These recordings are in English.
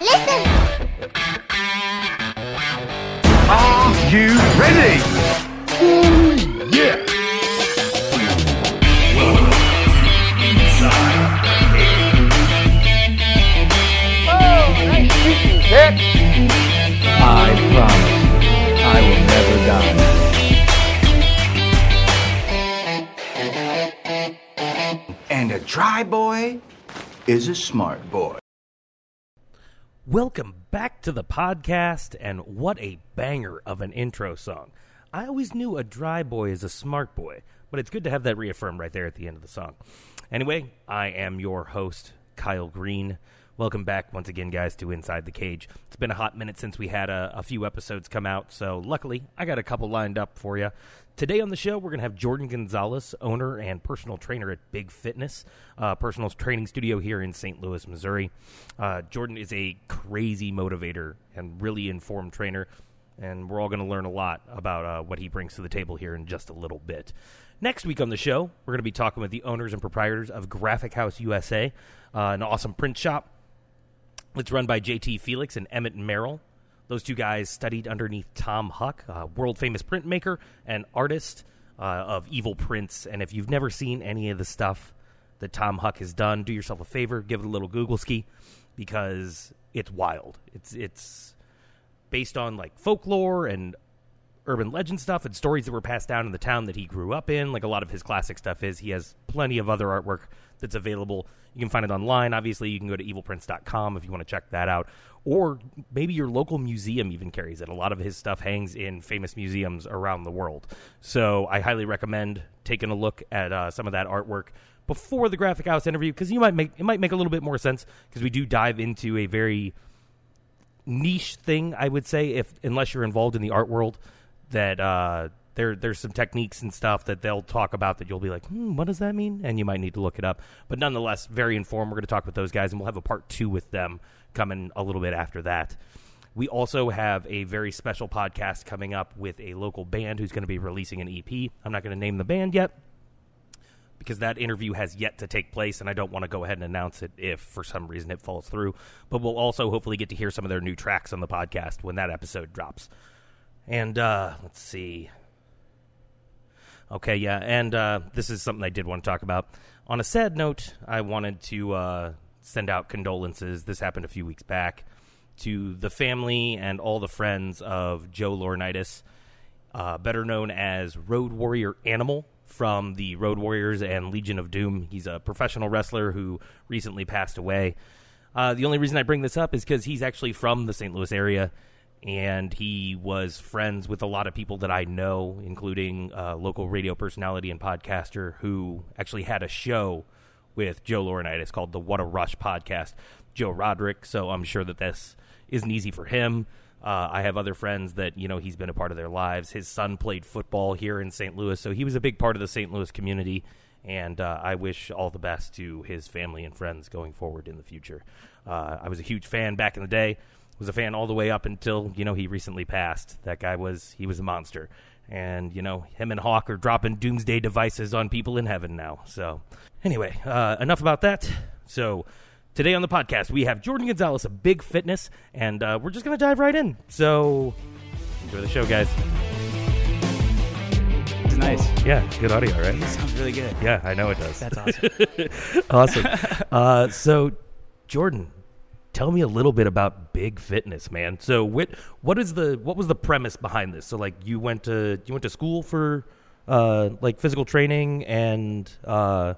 Listen! Are you ready? yeah. I promise I will never die. And a dry boy is a smart boy. Welcome back to the podcast, and what a banger of an intro song. I always knew a dry boy is a smart boy, but it's good to have that reaffirmed right there at the end of the song. Anyway, I am your host, Kyle Green. Welcome back once again, guys, to Inside the Cage. It's been a hot minute since we had a, a few episodes come out, so luckily I got a couple lined up for you. Today on the show, we're going to have Jordan Gonzales, owner and personal trainer at Big Fitness, uh, personal training studio here in St. Louis, Missouri. Uh, Jordan is a crazy motivator and really informed trainer, and we're all going to learn a lot about uh, what he brings to the table here in just a little bit. Next week on the show, we're going to be talking with the owners and proprietors of Graphic House USA, uh, an awesome print shop it's run by JT Felix and Emmett Merrill. Those two guys studied underneath Tom Huck, a world famous printmaker and artist uh, of evil prints. And if you've never seen any of the stuff that Tom Huck has done, do yourself a favor, give it a little Google ski because it's wild. It's it's based on like folklore and urban legend stuff and stories that were passed down in the town that he grew up in. Like a lot of his classic stuff is. He has plenty of other artwork that's available. You can find it online. Obviously, you can go to evilprints.com if you want to check that out. Or maybe your local museum even carries it. A lot of his stuff hangs in famous museums around the world. So I highly recommend taking a look at uh, some of that artwork before the graphic house interview because you might make it might make a little bit more sense because we do dive into a very niche thing. I would say if unless you're involved in the art world that uh, there there's some techniques and stuff that they'll talk about that you'll be like, hmm, what does that mean? And you might need to look it up. But nonetheless, very informed. We're going to talk with those guys, and we'll have a part two with them coming a little bit after that. We also have a very special podcast coming up with a local band who's going to be releasing an EP. I'm not going to name the band yet because that interview has yet to take place, and I don't want to go ahead and announce it if for some reason it falls through. But we'll also hopefully get to hear some of their new tracks on the podcast when that episode drops. And uh, let's see. Okay, yeah, and uh, this is something I did want to talk about. On a sad note, I wanted to uh, send out condolences. This happened a few weeks back to the family and all the friends of Joe Laurinaitis, uh, better known as Road Warrior Animal from the Road Warriors and Legion of Doom. He's a professional wrestler who recently passed away. Uh, the only reason I bring this up is because he's actually from the St. Louis area and he was friends with a lot of people that I know, including a local radio personality and podcaster who actually had a show with Joe Laurinaitis called the What a Rush podcast. Joe Roderick, so I'm sure that this isn't easy for him. Uh, I have other friends that you know he's been a part of their lives. His son played football here in St. Louis, so he was a big part of the St. Louis community. And uh, I wish all the best to his family and friends going forward in the future. Uh, I was a huge fan back in the day was a fan all the way up until you know he recently passed. That guy was he was a monster, and you know him and Hawk are dropping doomsday devices on people in heaven now. So anyway, uh, enough about that. So today on the podcast we have Jordan Gonzales of Big Fitness, and uh, we're just gonna dive right in. So enjoy the show, guys. It's nice. Yeah, good audio, right? It sounds really good. Yeah, I know it does. That's awesome. awesome. Uh, so, Jordan, tell me a little bit about Big Fitness, man. So, what what is the what was the premise behind this? So, like, you went to you went to school for uh, like physical training, and uh,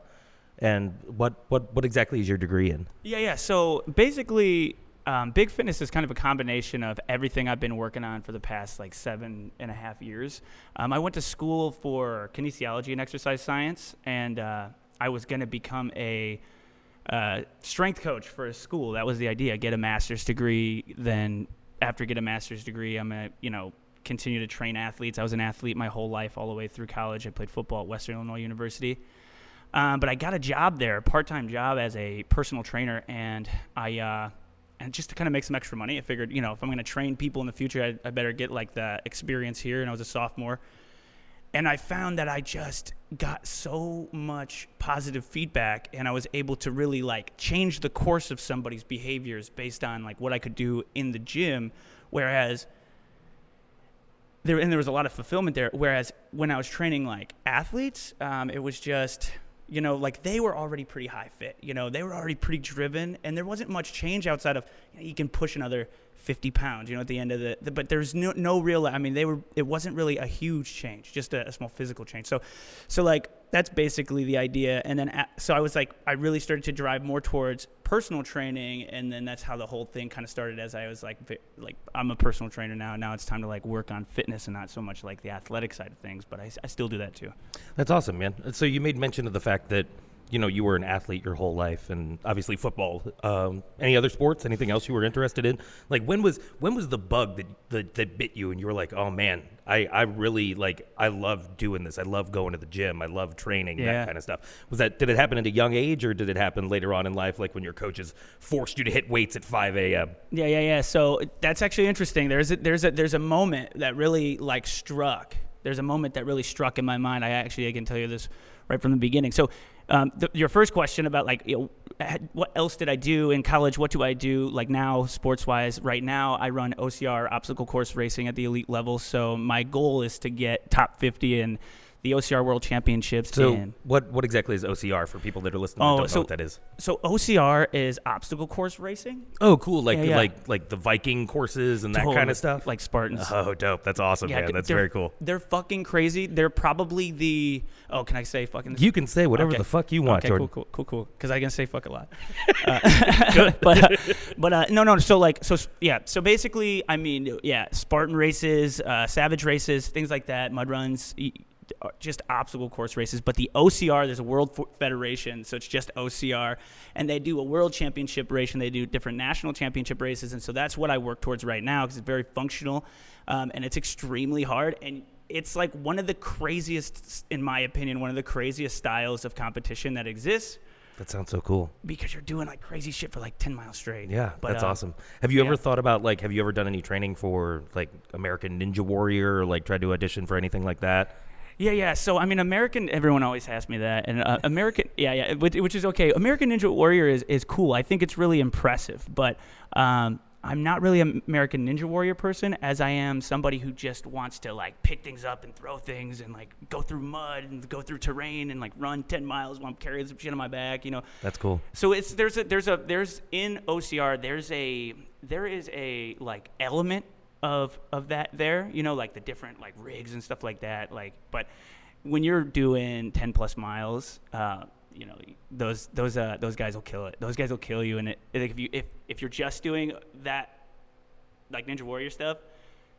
and what what what exactly is your degree in? yeah, yeah. So basically, um, Big Fitness is kind of a combination of everything I've been working on for the past like seven and a half years. Um, I went to school for kinesiology and exercise science, and uh, I was going to become a uh, strength coach for a school. That was the idea. Get a master's degree, then after get a master's degree, I'm gonna you know continue to train athletes. I was an athlete my whole life, all the way through college. I played football at Western Illinois University. Um, but I got a job there, a part-time job as a personal trainer, and I uh, and just to kind of make some extra money, I figured, you know, if I'm going to train people in the future, I, I better get like the experience here. And I was a sophomore, and I found that I just got so much positive feedback, and I was able to really like change the course of somebody's behaviors based on like what I could do in the gym, whereas there and there was a lot of fulfillment there. Whereas when I was training like athletes, um, it was just you know like they were already pretty high fit. You know they were already pretty driven, and there wasn't much change outside of you, know, you can push another. 50 pounds, you know, at the end of the, the but there's no, no real, I mean, they were, it wasn't really a huge change, just a, a small physical change. So, so like, that's basically the idea. And then, a- so I was like, I really started to drive more towards personal training. And then that's how the whole thing kind of started as I was like, like, I'm a personal trainer now. Now it's time to like work on fitness and not so much like the athletic side of things, but I still do that too. That's awesome, man. So you made mention of the fact that you know you were an athlete your whole life, and obviously football. Um, any other sports? Anything else you were interested in? Like when was when was the bug that that, that bit you, and you were like, oh man, I, I really like I love doing this. I love going to the gym. I love training Yeah. that kind of stuff. Was that did it happen at a young age, or did it happen later on in life, like when your coaches forced you to hit weights at five a.m.? Yeah, yeah, yeah. So that's actually interesting. There's a, there's a there's a moment that really like struck. There's a moment that really struck in my mind. I actually I can tell you this right from the beginning. So, um, your first question about like you know, what else did I do in college? What do I do like now, sports wise? Right now, I run OCR obstacle course racing at the elite level. So my goal is to get top 50 in the OCR World Championships. So in what what exactly is OCR for people that are listening? Oh, that don't so- know what that is. so OCR is obstacle course racing. Oh, cool! Like Yeah, yeah. like like the Viking courses and that kind of stuff. like Spartans. oh, dope! That's awesome, man. That's very cool. They're fucking crazy. They're probably the oh, can I say fucking? You can say whatever Okay. the fuck you want, okay, Jordan. cool, cool, cool, cool. Because I can say fuck a lot. Uh, but uh, but uh, no, no. So like so yeah. So basically, I mean, yeah, Spartan races, uh, Savage races, things like that, mud runs. Just obstacle course races, but the OCR, there's a World Federation, so it's just OCR, and they do a World Championship race, and they do different national championship races, and so that's what I work towards right now because it's very functional, um, and it's extremely hard, and it's like one of the craziest, in my opinion, one of the craziest styles of competition that exists That sounds so cool. because you're doing like crazy shit for like 10 miles straight. Yeah, But, that's um, awesome. Have you ever thought about like have you ever done any training for like American Ninja Warrior or like tried to audition for anything like that? Yeah, yeah. So, I mean, American, everyone always asks me that. And uh, American, yeah, yeah, which, which is okay. American Ninja Warrior is, is cool. I think it's really impressive. But um, I'm not really an American Ninja Warrior person as I am somebody who just wants to like pick things up and throw things and like go through mud and go through terrain and like run 10 miles while I'm carrying some shit on my back, you know. That's cool. So it's there's a there's a there's in OCR there's a there is a like element of of that there you know like the different like rigs and stuff like that like but when you're doing 10 plus miles uh you know those those uh those guys will kill it those guys will kill you and it like if you if if you're just doing that like ninja warrior stuff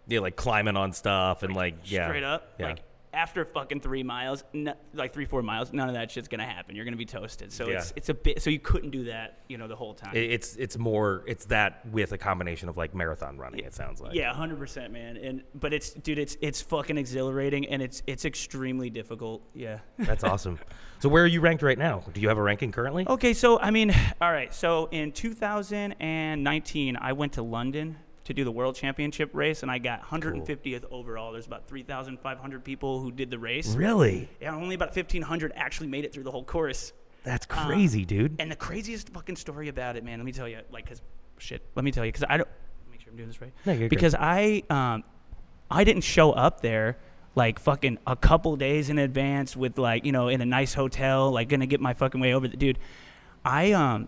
Yeah, like climbing on stuff and like yeah, straight up Yeah. like after fucking three miles, no, like three four miles, none of that shit's gonna happen. You're gonna be toasted. So Yeah. it's it's a bit. So you couldn't do that, you know, the whole time. It- it's it's more it's that with a combination of like marathon running. It sounds like Yeah, hundred percent, man. And but it's dude, it's it's fucking exhilarating and it's it's extremely difficult. Yeah. That's awesome. So where are you ranked right now? Do you have a ranking currently? okay, so I mean, all right. So in 2019, I went to London to do the World Championship race, and I got 150th overall. There's about 3,500 people who did the race. Really? Yeah, only about 1,500 actually made it through the whole course. That's crazy, dude. And the craziest fucking story about it, man. Let me tell you, like, cause shit. Let me tell you, cause I don't make sure I'm doing this right. No, because I um, I didn't show up there like fucking a couple days in advance with like you know in a nice hotel, like gonna get my fucking way over the dude. I um,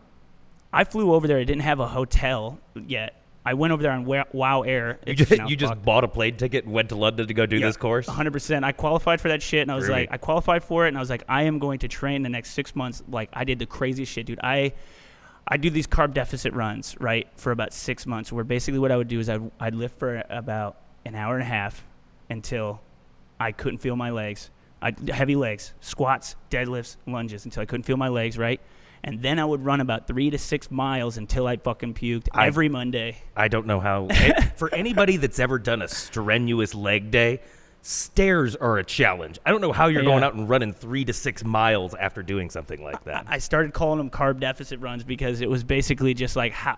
I flew over there. I didn't have a hotel yet. I went over there on Wow Air. You just, you just bought a plane ticket and went to London to go do this course? 100%. I qualified for that shit, and I was Really? like, I qualified for it, and I was like, I am going to train the next six months. Like, I did the craziest shit, dude. I, I do these carb deficit runs, right, for about six months, where basically what I would do is I'd, I'd lift for about an hour and a half until I couldn't feel my legs. I heavy legs, squats, deadlifts, lunges until I couldn't feel my legs, right? And then I would run about three to six miles until I fucking puked I- every Monday. I don't know how. for anybody that's ever done a strenuous leg day, stairs are a challenge. I don't know how you're Yeah. going out and running three to six miles after doing something like that. I started calling them carb deficit runs because it was basically just like how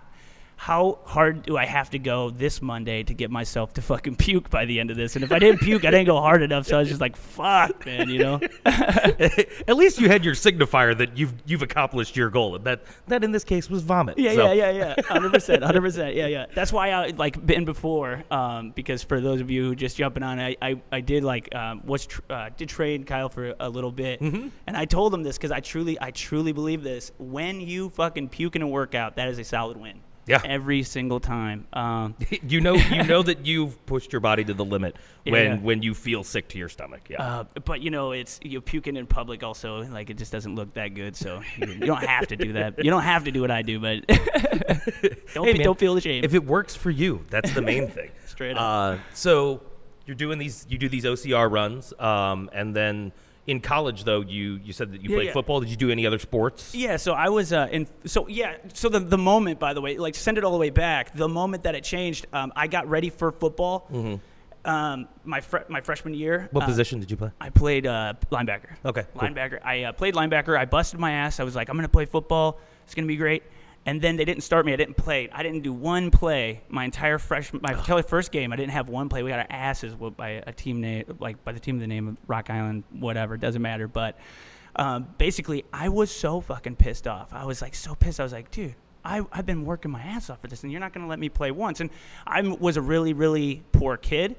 how hard do I have to go this Monday to get myself to fucking puke by the end of this? And if I didn't puke, I didn't go hard enough. So I was just like, fuck, man, you know? At least you had your signifier that you've you've accomplished your goal, and that that in this case was vomit. Yeah, So- yeah, yeah, yeah. Hundred percent, hundred percent. Yeah, yeah. That's why I like been before. Um, because for those of you who just jumping on, I I, I did like um was tr- uh, did train Kyle for a little bit, Mm-hmm. and I told him this because I truly I truly believe this. When you fucking puke in a workout, that is a solid win. Yeah. Every single time. Um, You know, you know that you've pushed your body to the limit Yeah, when yeah. when you feel sick to your stomach. Yeah. Uh, but you know, it's you're puking in public. Also, like it just doesn't look that good. So you, you don't have to do that. You don't have to do what I do, but don't Hey, be, man, don't feel ashamed. If it works for you, that's the main thing. Straight up. Uh, so you're doing these, you do these OCR runs, um, and then in college, though, you you said that you Yeah, played yeah. football. Did you do any other sports? Yeah, so I was uh, in. So yeah, so the the moment, by the way, like send it all the way back. The moment that it changed, um, I got ready for football. Um, my fre- my freshman year. Mm-hmm. What uh, position did you play? I played uh, linebacker. Okay, cool. linebacker. I uh, played linebacker. I busted my ass. I was like, I'm gonna play football. It's gonna be great. And then they didn't start me. I didn't play. I didn't do one play my entire freshman, my entire first game. I didn't have one play. We got our asses whooped by a team name, like by the team of the name of Rock Island, whatever. Doesn't matter. But um, basically, I was so fucking pissed off. I was like so pissed. I was like, dude, I, I've been working my ass off for this, and you're not going to let me play once. And I was a really, really poor kid,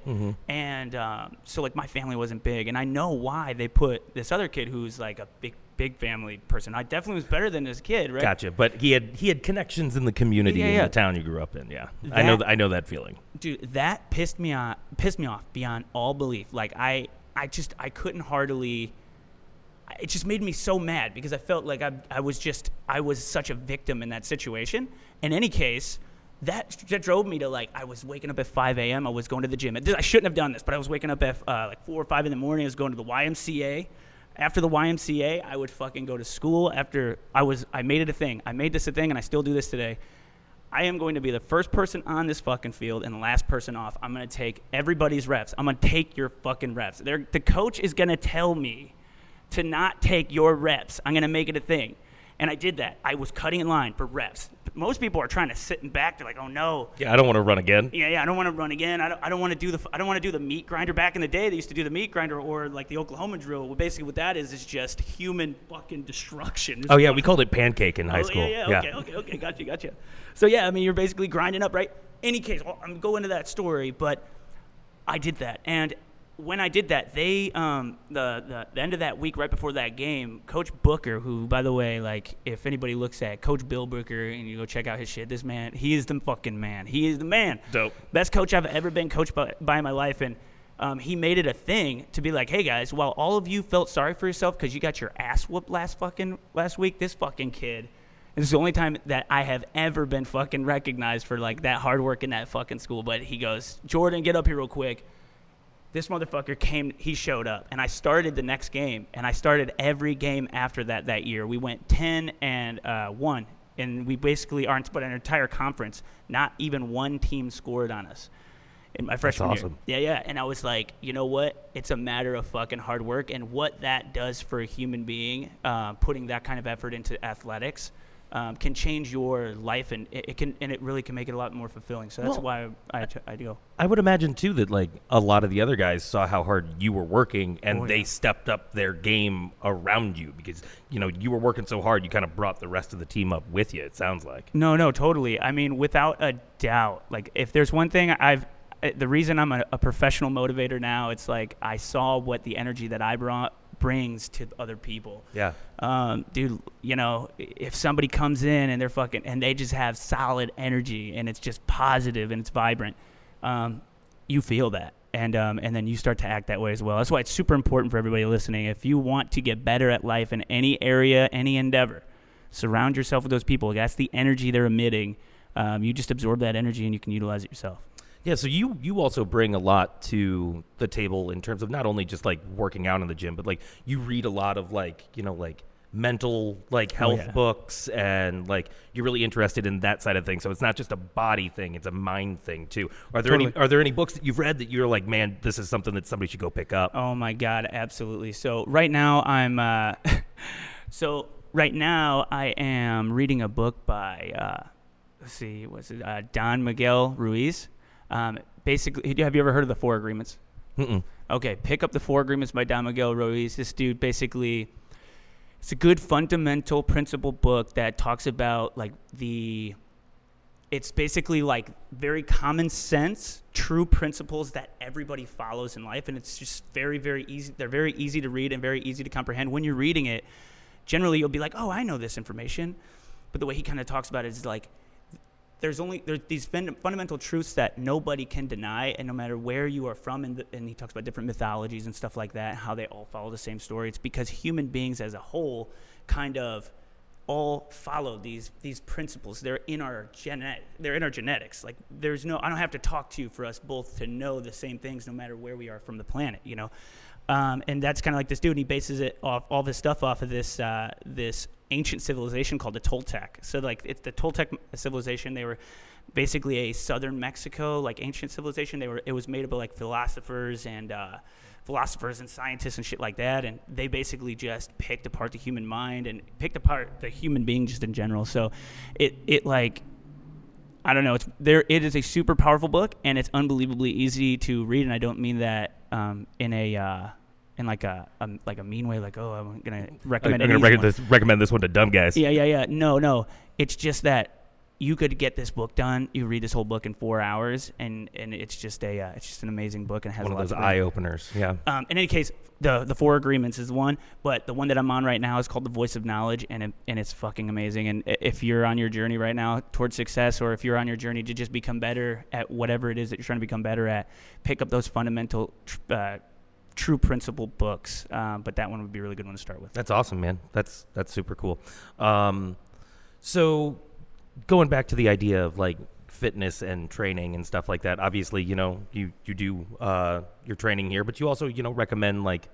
and um, so like my family wasn't big, and I know why they put this other kid who's like a big, big family person. I definitely was better than this kid, right? Gotcha. But he had he had connections in the community Yeah, in yeah. the town you grew up in. Yeah, I know That- th- I know that feeling. dude that pissed me off pissed me off beyond all belief like i i just i couldn't heartily it just made me so mad because i felt like i, I was just i was such a victim in that situation in any case that, that drove me to like i was waking up at 5 a.m i was going to the gym i shouldn't have done this but i was waking up at uh, like 4 or 5 in the morning i was going to the ymca after the YMCA, I would fucking go to school. After I was, I made it a thing. I made this a thing, and I still do this today. I am going to be the first person on this fucking field and the last person off. I'm going to take everybody's reps. I'm going to take your fucking reps. They're, the coach is going to tell me to not take your reps. I'm going to make it a thing. And I did that. I was cutting in line for reps. Most people are trying to sit in back. They're like, oh no, Yeah, I don't want to run again. yeah, yeah. I don't want to run again. I don't, I don't want to do the. I don't want to do the meat grinder. Back in the day, they used to do the meat grinder or like the Oklahoma drill. Well, basically, what that is is just human fucking destruction. Oh yeah, we called it pancake in high Oh, school. Yeah, yeah, okay, okay, okay, gotcha, gotcha. So yeah, I mean, you're basically grinding up, right? Any case, I'm going to that story, but I did that, and when I did that, they um the, the the end of that week, right before that game, Coach Booker, who by the way, like if anybody looks at Coach Bill Booker and you go check out his shit, this man, he is the fucking man. He is the man. Dope. Best coach I've ever been coached by, by in my life, and. Um, he made it a thing to be like, "Hey guys, while all of you felt sorry for yourself because you got your ass whooped last fucking last week, this fucking kid this is the only time that I have ever been fucking recognized for like that hard work in that fucking school. But he goes, Jordan, get up here real quick. This motherfucker came, he showed up, and I started the next game, and I started every game after that that year. We went 10 and uh, 1, and we basically aren't, but an entire conference, not even one team scored on us in my freshman awesome. year. Yeah, yeah. And I was like, you know what? It's a matter of fucking hard work and what that does for a human being, uh, putting that kind of effort into athletics. Um, can change your life and it, it can and it really can make it a lot more fulfilling. So that's Well, why I, I, go. I would imagine too that like a lot of the other guys saw how hard you were working and Oh, they yeah. stepped up their game around you because you know you were working so hard you kind of brought the rest of the team up with you. It sounds like. No, no, totally. I mean, without a doubt. Like, if there's one thing I've, uh, the reason I'm a, a professional motivator now, it's like I saw what the energy that I brought brings to other people. Yeah. Um, dude, you know, if somebody comes in and they're fucking, and they just have solid energy and it's just positive and it's vibrant, um, you feel that. And, um, and then you start to act that way as well. That's why it's super important for everybody listening. If you want to get better at life in any area, any endeavor, surround yourself with those people. That's the energy they're emitting. Um, you just absorb that energy and you can utilize it yourself. Yeah, so you you also bring a lot to the table in terms of not only just like working out in the gym, but like you read a lot of like you know like mental like health yeah. books and like you're really interested in that side of things. So it's not just a body thing; it's a mind thing too. Are there any are there any books that you've read that you're like, man, this is something that somebody should go pick up? Oh my god, absolutely. So right now I'm uh, so right now I am reading a book by uh, let's see, was it uh, Don Miguel Ruiz? Um, basically, have you ever heard of the Four Agreements? Mm-mm. Okay, pick up the Four Agreements by Don Miguel Ruiz. This dude basically, it's a good fundamental principle book that talks about like the. It's basically like very common sense, true principles that everybody follows in life, and it's just very, very easy. They're very easy to read and very easy to comprehend. When you're reading it, generally you'll be like, "Oh, I know this information," but the way he kind of talks about it is like there's only there's these fun- fundamental truths that nobody can deny, and no matter where you are from, and, and he talks about different mythologies and stuff like that, how they all follow the same story. It's because human beings as a whole kind of all follow these these principles. They're in our genet they're in our genetics. Like there's no I don't have to talk to you for us both to know the same things no matter where we are from the planet, you know. Um, and that's kind of like this dude. And he bases it off all this stuff off of this uh, this ancient civilization called the Toltec. So like it's the Toltec civilization. They were basically a southern Mexico like ancient civilization. They were it was made up of like philosophers and uh, philosophers and scientists and shit like that. And they basically just picked apart the human mind and picked apart the human being just in general. So it it like I don't know. It's there. It is a super powerful book, and it's unbelievably easy to read. And I don't mean that um, in a uh, in like a, a like a mean way. Like, oh, I'm gonna recommend. I'm going to an recommend this, recommend this one to dumb guys. Yeah, yeah, yeah. No, no. It's just that you could get this book done. You read this whole book in four hours, and and it's just a uh, it's just an amazing book and has One a of lot those bring. eye openers. Yeah. Um, in any case, the the four agreements is one, but the one that I'm on right now is called the Voice of Knowledge, and it, and it's fucking amazing. And if you're on your journey right now towards success, or if you're on your journey to just become better at whatever it is that you're trying to become better at, pick up those fundamental, uh, true principle books. Um, but that one would be a really good one to start with. That's awesome, man. That's that's super cool. Um, so going back to the idea of like fitness and training and stuff like that. Obviously, you know, you you do uh, your training here, but you also you know recommend like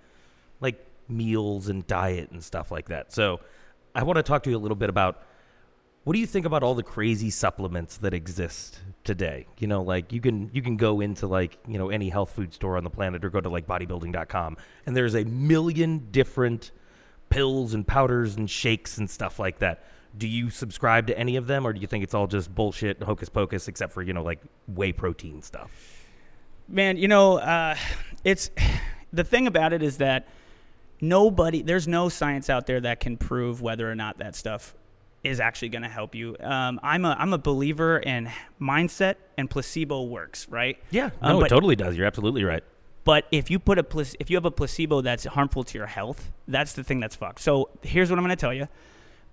like meals and diet and stuff like that. So I want to talk to you a little bit about what do you think about all the crazy supplements that exist today? You know, like you can you can go into like, you know, any health food store on the planet or go to like bodybuilding.com and there's a million different pills and powders and shakes and stuff like that. Do you subscribe to any of them or do you think it's all just bullshit hocus pocus except for, you know, like whey protein stuff? Man, you know, uh, it's the thing about it is that nobody, there's no science out there that can prove whether or not that stuff is actually going to help you. Um, I'm a I'm a believer in mindset and placebo works, right? Yeah, Um, no, but- it totally does. You're absolutely right. But if you put a if you have a placebo that's harmful to your health, that's the thing that's fucked. So here's what I'm going to tell you.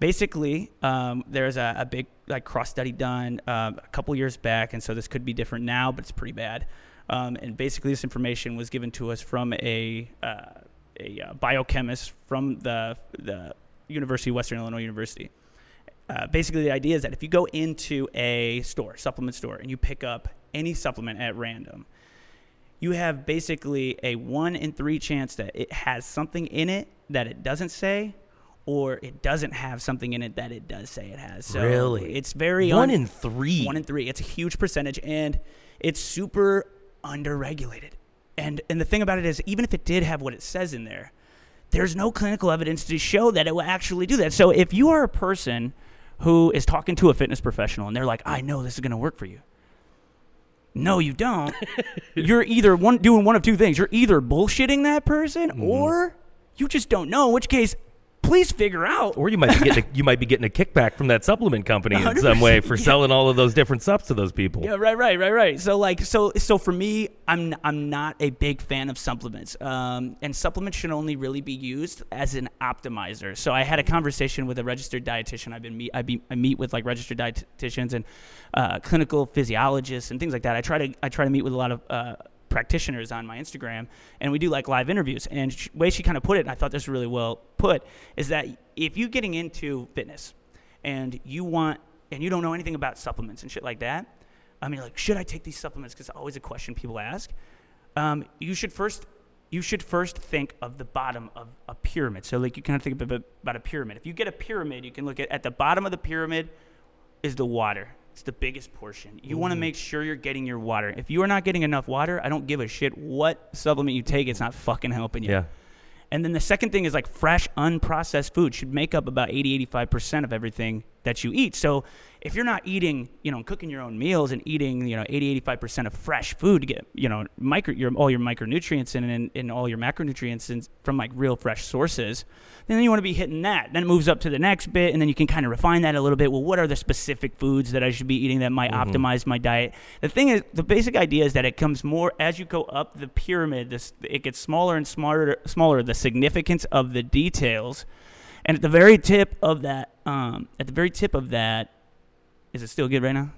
Basically, um, there's a, a big like cross study done um, a couple years back, and so this could be different now, but it's pretty bad. Um, and basically, this information was given to us from a uh, a uh, biochemist from the the University of Western Illinois University. Uh, basically, the idea is that if you go into a store, supplement store, and you pick up any supplement at random, you have basically a one in three chance that it has something in it that it doesn't say, or it doesn't have something in it that it does say it has. So Really? it's very One un- in three. One in three. It's a huge percentage, and it's super underregulated. And and the thing about it is, even if it did have what it says in there, there's no clinical evidence to show that it will actually do that. So if you are a person who is talking to a fitness professional and they're like, "I know this is going to work for you," no, you don't. You're either one doing one of two things. You're either bullshitting that person, Mm-hmm. or you just don't know. In which case, please figure out. Or you might be getting a, you might be getting a kickback from that supplement company in some way for yeah. selling all of those different subs to those people. Yeah, right, right, right, right. So like, so so for me, I'm I'm not a big fan of supplements. Um, and supplements should only really be used as an optimizer. So I had a conversation with a registered dietitian. I've been meet I, be, I meet with like registered dietitians and uh, clinical physiologists and things like that. I try to I try to meet with a lot of uh, practitioners on my Instagram, and we do like live interviews. And way she kind of put it, and I thought this was really well put, is that if you're getting into fitness and you want and you don't know anything about supplements and shit like that, I mean, like, should I take these supplements? Because it's always a question people ask. Um, you should first you should first think of the bottom of a pyramid. So like you kind of think about a pyramid. If you get a pyramid, you can look at at the bottom of the pyramid is the water. It's the biggest portion. You want to mm-hmm. make sure you're getting your water. If you are not getting enough water, I don't give a shit what supplement you take. It's not fucking helping you. Yeah. And then the second thing is like fresh, unprocessed food should make up about 80, 85% of everything that you eat. So if you're not eating, you know, cooking your own meals and eating, you know, 80, 85% of fresh food to get, you know, micro, your, all your micronutrients in and, and all your macronutrients in, from like real fresh sources, then you want to be hitting that. Then it moves up to the next bit and then you can kind of refine that a little bit. Well, what are the specific foods that I should be eating that might mm-hmm. optimize my diet? The thing is, the basic idea is that it comes more as you go up the pyramid, this, it gets smaller and smaller, smaller, the significance of the details. And at the very tip of that, um, at the very tip of that, is it still good right now?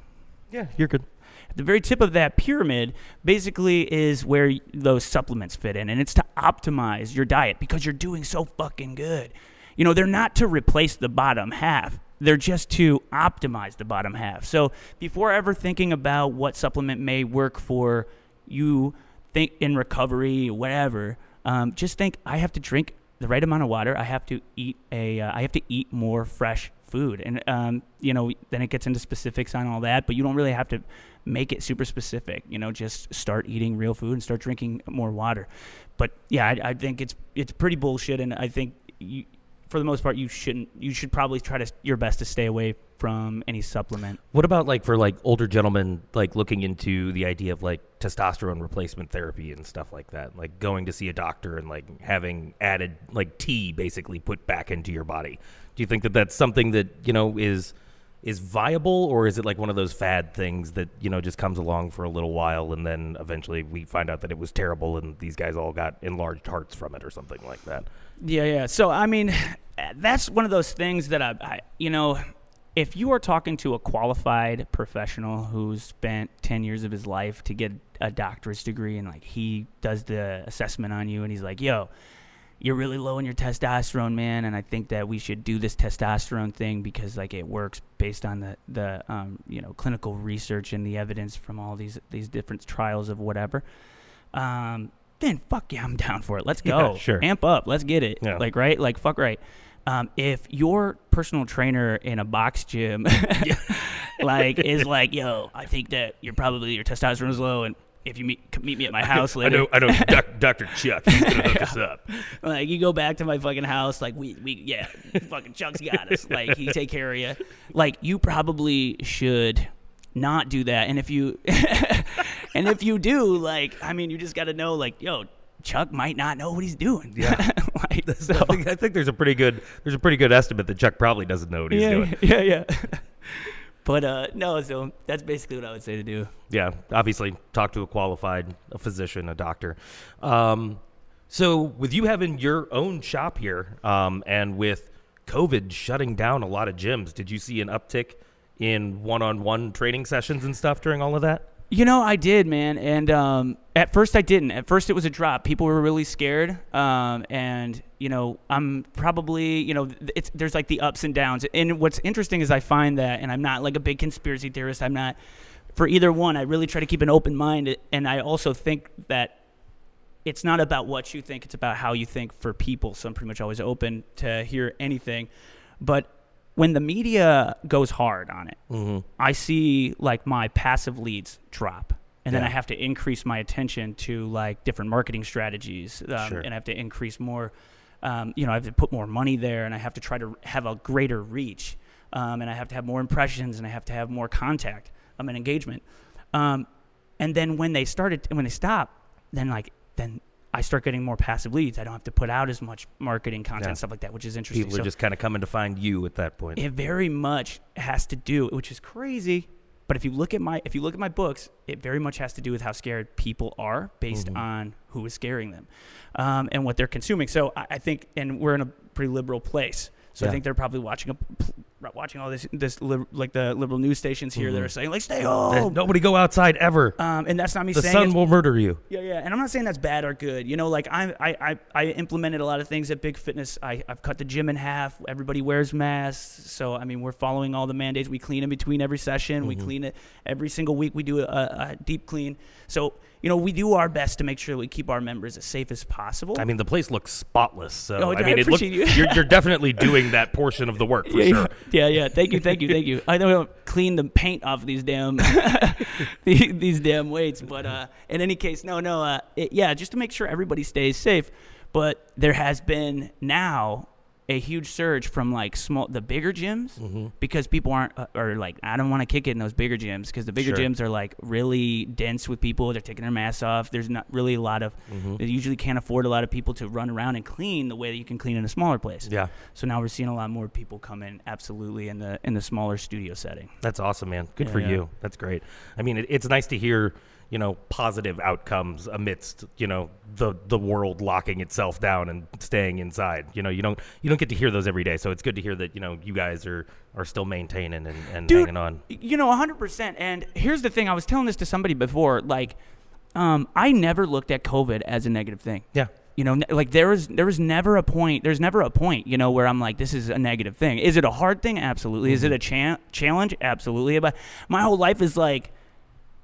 Yeah, you're good. At the very tip of that pyramid, basically, is where those supplements fit in, and it's to optimize your diet because you're doing so fucking good. You know, they're not to replace the bottom half. They're just to optimize the bottom half. So before ever thinking about what supplement may work for you, think in recovery, whatever, um, just think I have to drink the right amount of water. I have to eat a. Uh, I have to eat more fresh food, and um, you know, then it gets into specifics on all that. But you don't really have to make it super specific. You know, just start eating real food and start drinking more water. But yeah, I, I think it's it's pretty bullshit, and I think you, for the most part, you shouldn't. You should probably try to your best to stay away from any supplement. What about like for like older gentlemen like looking into the idea of like testosterone replacement therapy and stuff like that, like going to see a doctor and like having added like T basically put back into your body. Do you think that that's something that you know is is viable, or is it like one of those fad things that you know just comes along for a little while and then eventually we find out that it was terrible and these guys all got enlarged hearts from it or something like that? Yeah, yeah. So I mean, that's one of those things that I, I you know, if you are talking to a qualified professional who's spent 10 years of his life to get a doctorate degree and like he does the assessment on you and he's like, "Yo, you're really low in your testosterone, man, and I think that we should do this testosterone thing because like it works based on the the um, you know clinical research and the evidence from all these these different trials of whatever." Um, then fuck yeah, I'm down for it. Let's go. Yeah, sure. Amp up. Let's get it. Yeah. Like right. Like fuck right. Um, if your personal trainer in a box gym, like, is like, yo, I think that you're probably your testosterone is low, and if you meet meet me at my house later, I know, I doc, Dr. Chuck. He's gonna hook us up. like you go back to my fucking house, like we we yeah, fucking Chuck's got us. Like he take care of you. Like you probably should not do that. And if you and if you do, like I mean, you just got to know, like yo, Chuck might not know what he's doing. Yeah. like, so, I, think, I think there's a pretty good there's a pretty good estimate that Chuck probably doesn't know what he's yeah, doing. yeah, yeah. but uh, no, so that's basically what I would say to do. Yeah, obviously talk to a qualified a physician, a doctor. Um, so with you having your own shop here, um, and with COVID shutting down a lot of gyms, did you see an uptick in one-on-one training sessions and stuff during all of that? You know, I did, man. And um, at first, I didn't. At first, it was a drop. People were really scared. Um, and you know, I'm probably, you know, it's there's like the ups and downs. And what's interesting is I find that, and I'm not like a big conspiracy theorist. I'm not for either one. I really try to keep an open mind, and I also think that it's not about what you think; it's about how you think for people. So I'm pretty much always open to hear anything. But when the media goes hard on it, I see like my passive leads drop. And then I have to increase my attention to like different marketing strategies, um, Sure. and I have to increase more. Um, you know, I have to put more money there, and I have to try to have a greater reach, um, and I have to have more impressions, and I have to have more contact um, and engagement. Um, and then when they started, when they stop, then like then I start getting more passive leads. I don't have to put out as much marketing content Yeah. stuff like that, which is interesting. People are So- just kind of coming to find you at that point. it very much has to do, which is crazy. But if you look at my if you look at my books, it very much has to do with how scared people are based on who is scaring them, um, and what they're consuming. So I, I think, and we're in a pretty liberal place. So Yeah. I think they're probably watching a, watching all this this lib, like the liberal news stations here that are saying like stay home. Nobody go outside ever. Um, and that's not me the saying the sun will murder you. yeah, yeah, and I'm not saying that's bad or good. You know, like I, I, I, I implemented a lot of things at Big Fitness. I, I've cut the gym in half. Everybody wears masks, so I mean, we're following all the mandates. We clean in between every session. Mm-hmm. We clean it every single week. We do a, a deep clean. So you know, we do our best to make sure we keep our members as safe as possible. I mean, the place looks spotless. So Oh, I I mean, it looks, you. you're, you're definitely doing that portion of the work for yeah, sure. yeah, yeah. Thank you, thank you, thank you. I don't clean the paint off these damn these, these damn weights, but uh, in any case, no, no, uh, it, yeah, just to make sure everybody stays safe. But there has been now a huge surge from like small the bigger gyms Mm-hmm. because people aren't uh, or like I don't want to kick it in those bigger gyms because the bigger Sure. gyms are like really dense with people. They're taking their masks off. There's not really a lot of. Mm-hmm. They usually can't afford a lot of people to run around and clean the way that you can clean in a smaller place. Yeah. So now we're seeing a lot more people come in absolutely in the in the smaller studio setting. That's awesome, man. Good Yeah, for yeah. you. That's great. I mean, it, it's nice to hear, you know, positive outcomes amidst, you know, the the world locking itself down and staying inside. You know, you don't you don't get to hear those every day. So it's good to hear that, you know, you guys are are still maintaining and, and Dude, hanging on. You know, 100%. And here's the thing I was telling this to somebody before. Like, um, I never looked at COVID as a negative thing. Yeah. You know, like there was there was never a point. There's never a point, you know, where I'm like, this is a negative thing. Is it a hard thing? Absolutely. Is it a cha- challenge? Absolutely. But my whole life is like,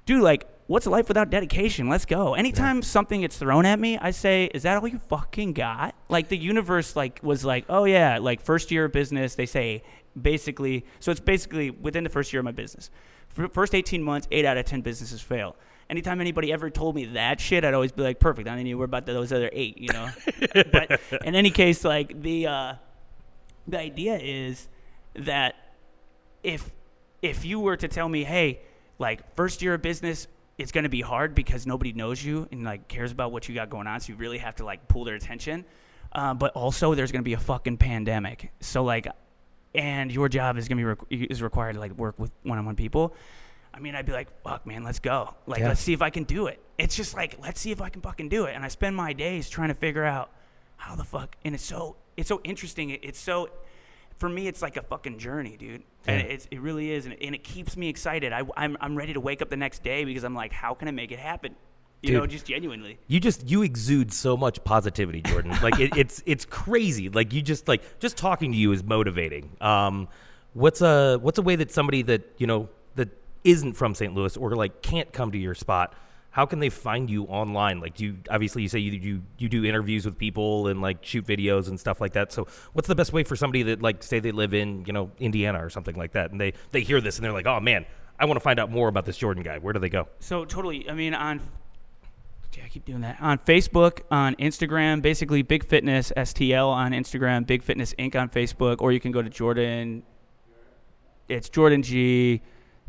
dude, like, what's life without dedication? Let's go. Anytime something gets thrown at me, I say, is that all you fucking got? Like the universe, like, was like, oh yeah, like first year of business, they say basically. So it's basically within the first year of my business. For first 18 months, eight out of 10 businesses fail. Anytime anybody ever told me that shit, I'd always be like, perfect. I don't need to worry about those other eight, you know. but in any case, like the uh, the idea is that if if you were to tell me, hey, like first year of business, it's going to be hard because nobody knows you and like cares about what you got going on, so you really have to like pull their attention. Uh, but also, there's going to be a fucking pandemic, so like, and your job is going to be requ- is required to like work with one-on-one people. I mean, I'd be like, fuck, man, let's go. Like, Yeah. let's see if I can do it. It's just like, let's see if I can fucking do it. And I spend my days trying to figure out how the fuck. And it's so, it's so interesting. It, it's so, for me, it's like a fucking journey, dude. And it's, it really is. And, and it keeps me excited. I, I'm, I'm ready to wake up the next day because I'm like, how can I make it happen? You Dude. know, just genuinely. You just you exude so much positivity, Jordan. like it, it's it's crazy. Like you just like just talking to you is motivating. Um, what's a what's a way that somebody that you know that isn't from St. Louis or like can't come to your spot? How can they find you online? Like you obviously you say you you you do interviews with people and like shoot videos and stuff like that. So what's the best way for somebody that like say they live in you know Indiana or something like that and they they hear this and they're like, oh man, I want to find out more about this Jordan guy. Where do they go? So totally. I mean, on yeah, I keep doing that on Facebook, on Instagram, basically Big Fitness STL on Instagram, Big Fitness Inc. on Facebook, or you can go to Jordan. It's Jordan G.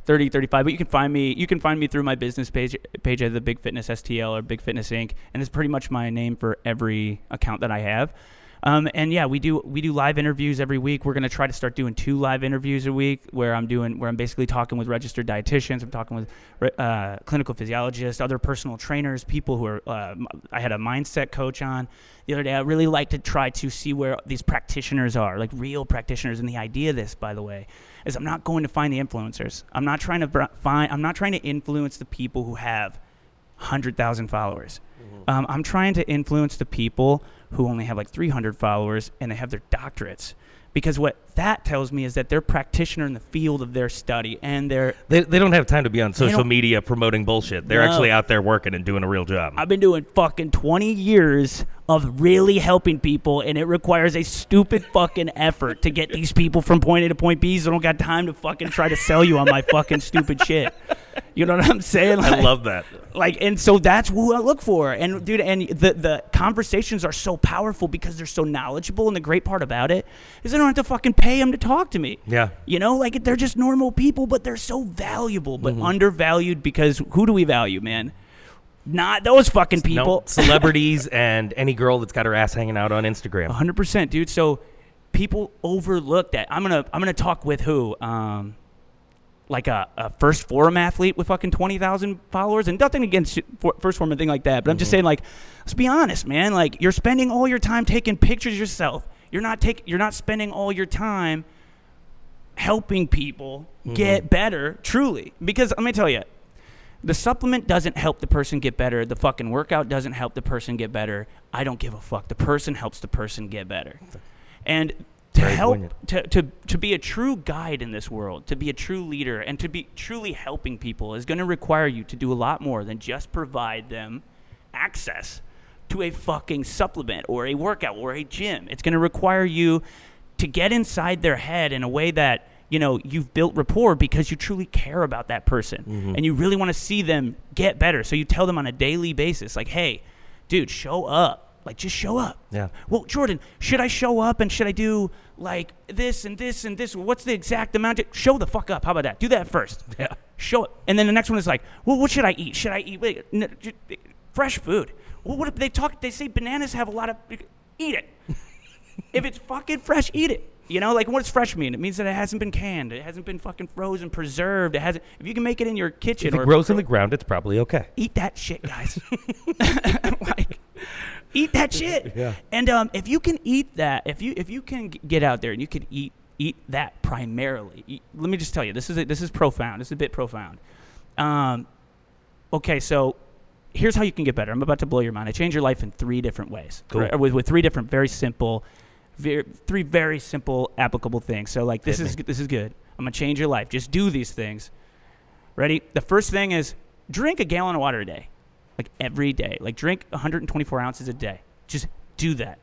30 35 but you can find me you can find me through my business page page of the big fitness stl or big fitness inc. And it's pretty much my name for every account that i have. Um, and yeah we do we do live interviews every week. We're going to try to start doing two live interviews a week where i'm doing where i'm basically talking with registered dietitians. I'm talking with uh, clinical physiologists other personal trainers people who are uh, i had a mindset coach on the other day. I really like to try to see where these practitioners are like real practitioners. And the idea of this by the way is i'm not going to find the influencers i'm not trying to br- find i'm not trying to influence the people who have 100,000 followers. Um, I'm trying to influence the people who only have like 300 followers and they have their doctorates. Because what that tells me is that they're practitioner in the field of their study and they're They, they don't have time to be on social media promoting bullshit. They're No. actually out there working and doing a real job. I've been doing fucking 20 years of really helping people, and it requires a stupid fucking effort to get these people from point A to point B. So I don't got time to fucking try to sell you on my fucking stupid shit. You know what I'm saying? I love that. like and so that's who I look for and dude and the the conversations are so powerful because they're so knowledgeable and the great part about it is I don't have to fucking pay them to talk to me. Yeah. you know like they're just normal people but they're so valuable but Mm-hmm. undervalued because who do we value man? Not those fucking people. celebrities and any girl that's got her ass hanging out on Instagram. 100% dude. So people overlook that. I'm gonna i'm gonna talk with who? Um like a, a 1st Phorm athlete with fucking 20,000 followers and nothing against for, 1st Phorm and thing like that but i'm just saying like let's be honest man. Like you're spending all your time taking pictures yourself you're not take, you're not spending all your time helping people mm-hmm. get better truly because let me tell you the supplement doesn't help the person get better. The fucking workout doesn't help the person get better. I don't give a fuck. The person helps the person get better. And to Very help poignant. to, to to be a true guide in this world, to be a true leader and to be truly helping people is going to require you to do a lot more than just provide them access to a fucking supplement or a workout or a gym. It's going to require you to get inside their head in a way that you know you've built rapport because you truly care about that person mm-hmm. and you really want to see them get better. So you tell them on a daily basis, like, "Hey, dude, show up." Like, just show up. Yeah. Well, Jordan, should I show up and should I do like this and this and this? What's the exact amount? To, show the fuck up. How about that? Do that first. Yeah. Show it. And then the next one is like, well, what should I eat? Should I eat wait, n- j- fresh food? Well, what if they talk? They say bananas have a lot of. Eat it. if it's fucking fresh, eat it. You know, like what does fresh mean? It means that it hasn't been canned. It hasn't been fucking frozen, preserved. It hasn't. If you can make it in your kitchen If it grows in the ground, it's probably okay. eat that shit, guys. like, eat that shit. Yeah. And um, if you can eat that, if you if you can g- get out there and you can eat eat that primarily, eat- let me just tell you, this is a, this is profound. This is a bit profound. Um, okay, so here's how you can get better. I'm about to blow your mind. I change your life in three different ways. Cool. Right? With with three different, very simple, very, three very simple applicable things. So like this Hit is me. this is good. I'm gonna change your life. Just do these things. Ready? The first thing is drink a gallon of water a day, like every day. Like drink 124 ounces a day. Just do that.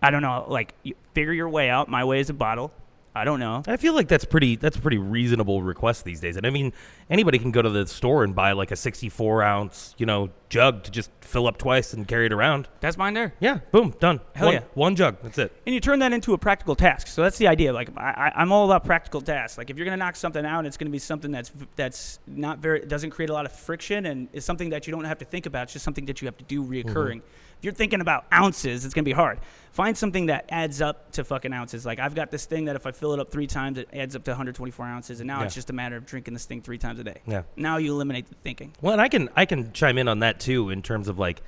I don't know. Like you figure your way out. My way is a bottle. I don't know. I feel like that's pretty that's a pretty reasonable request these days. And I mean, anybody can go to the store and buy like a 64 ounce, you know, jug to just fill up twice and carry it around. That's mine there. Yeah, boom, done. Hell one, yeah. one jug. That's it. and you turn that into a practical task. So that's the idea. Like I, I, I'm all about practical tasks. Like if you're gonna knock something out, it's gonna be something that's that's not very doesn't create a lot of friction and is something that you don't have to think about. It's just something that you have to do reoccurring. Mm-hmm. If you're thinking about ounces, it's gonna be hard. Find something that adds up to fucking ounces. Like I've got this thing that if I fill it up three times, it adds up to 124 ounces, and now Yeah. it's just a matter of drinking this thing three times a day. Yeah. Now you eliminate the thinking. Well, and I can I can chime in on that too in terms of like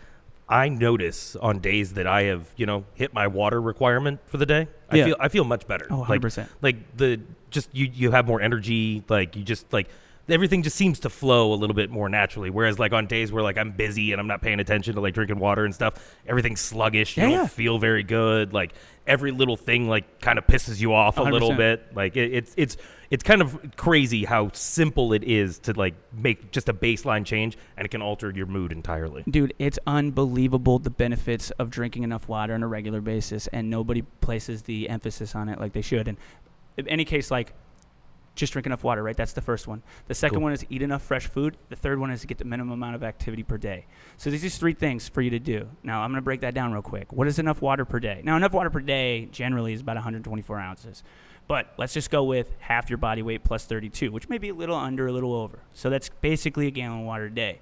I notice on days that I have you know hit my water requirement for the day. I Yeah. feel I feel much better. Oh, 100%. like the just you you have more energy. Like you just like everything just seems to flow a little bit more naturally. Whereas like on days where like I'm busy and I'm not paying attention to like drinking water and stuff, everything's sluggish. You Yeah, don't feel very good. Like every little thing like kind of pisses you off a little 100%. bit. Like it, it's it's it's kind of crazy how simple it is to like make just a baseline change and it can alter your mood entirely. Dude, it's unbelievable the benefits of drinking enough water on a regular basis, and nobody places the emphasis on it like they should. And in any case, like, just drink enough water, right? That's the first one. The second Cool. one is eat enough fresh food. The third one is to get the minimum amount of activity per day. So these are three things for you to do. Now, I'm going to break that down real quick. What is enough water per day? Now, enough water per day generally is about 124 ounces. But let's just go with half your body weight plus 32, which may be a little under, a little over. So that's basically a gallon of water a day